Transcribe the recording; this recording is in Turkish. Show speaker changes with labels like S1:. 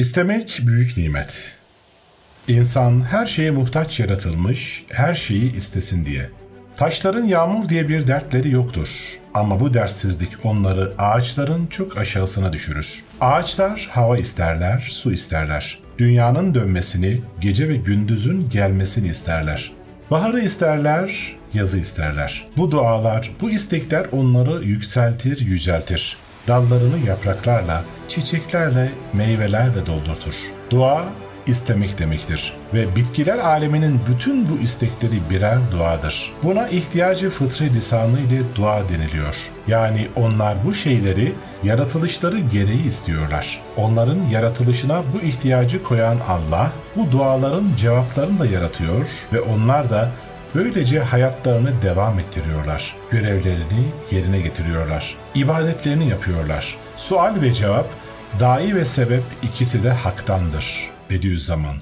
S1: İstemek büyük nimet. İnsan her şeye muhtaç yaratılmış, her şeyi istesin diye. Taşların yağmur diye bir dertleri yoktur. Ama bu dertsizlik onları ağaçların çok aşağısına düşürür. Ağaçlar hava isterler, su isterler. Dünyanın dönmesini, gece ve gündüzün gelmesini isterler. Baharı isterler, yazı isterler. Bu dualar, bu istekler onları yükseltir, yüceltir. Dallarını yapraklarla, çiçeklerle, meyvelerle doldurtur. Dua istemek demektir ve bitkiler aleminin bütün bu istekleri birer duadır. Buna ihtiyacı fıtri lisanı ile dua deniliyor. Yani onlar bu şeyleri yaratılışları gereği istiyorlar. Onların yaratılışına bu ihtiyacı koyan Allah bu duaların cevaplarını da yaratıyor ve onlar da Böylece hayatlarını devam ettiriyorlar. Görevlerini yerine getiriyorlar. İbadetlerini yapıyorlar. Sual ve cevap, dahi ve sebep ikisi de haktandır. Bediüzzaman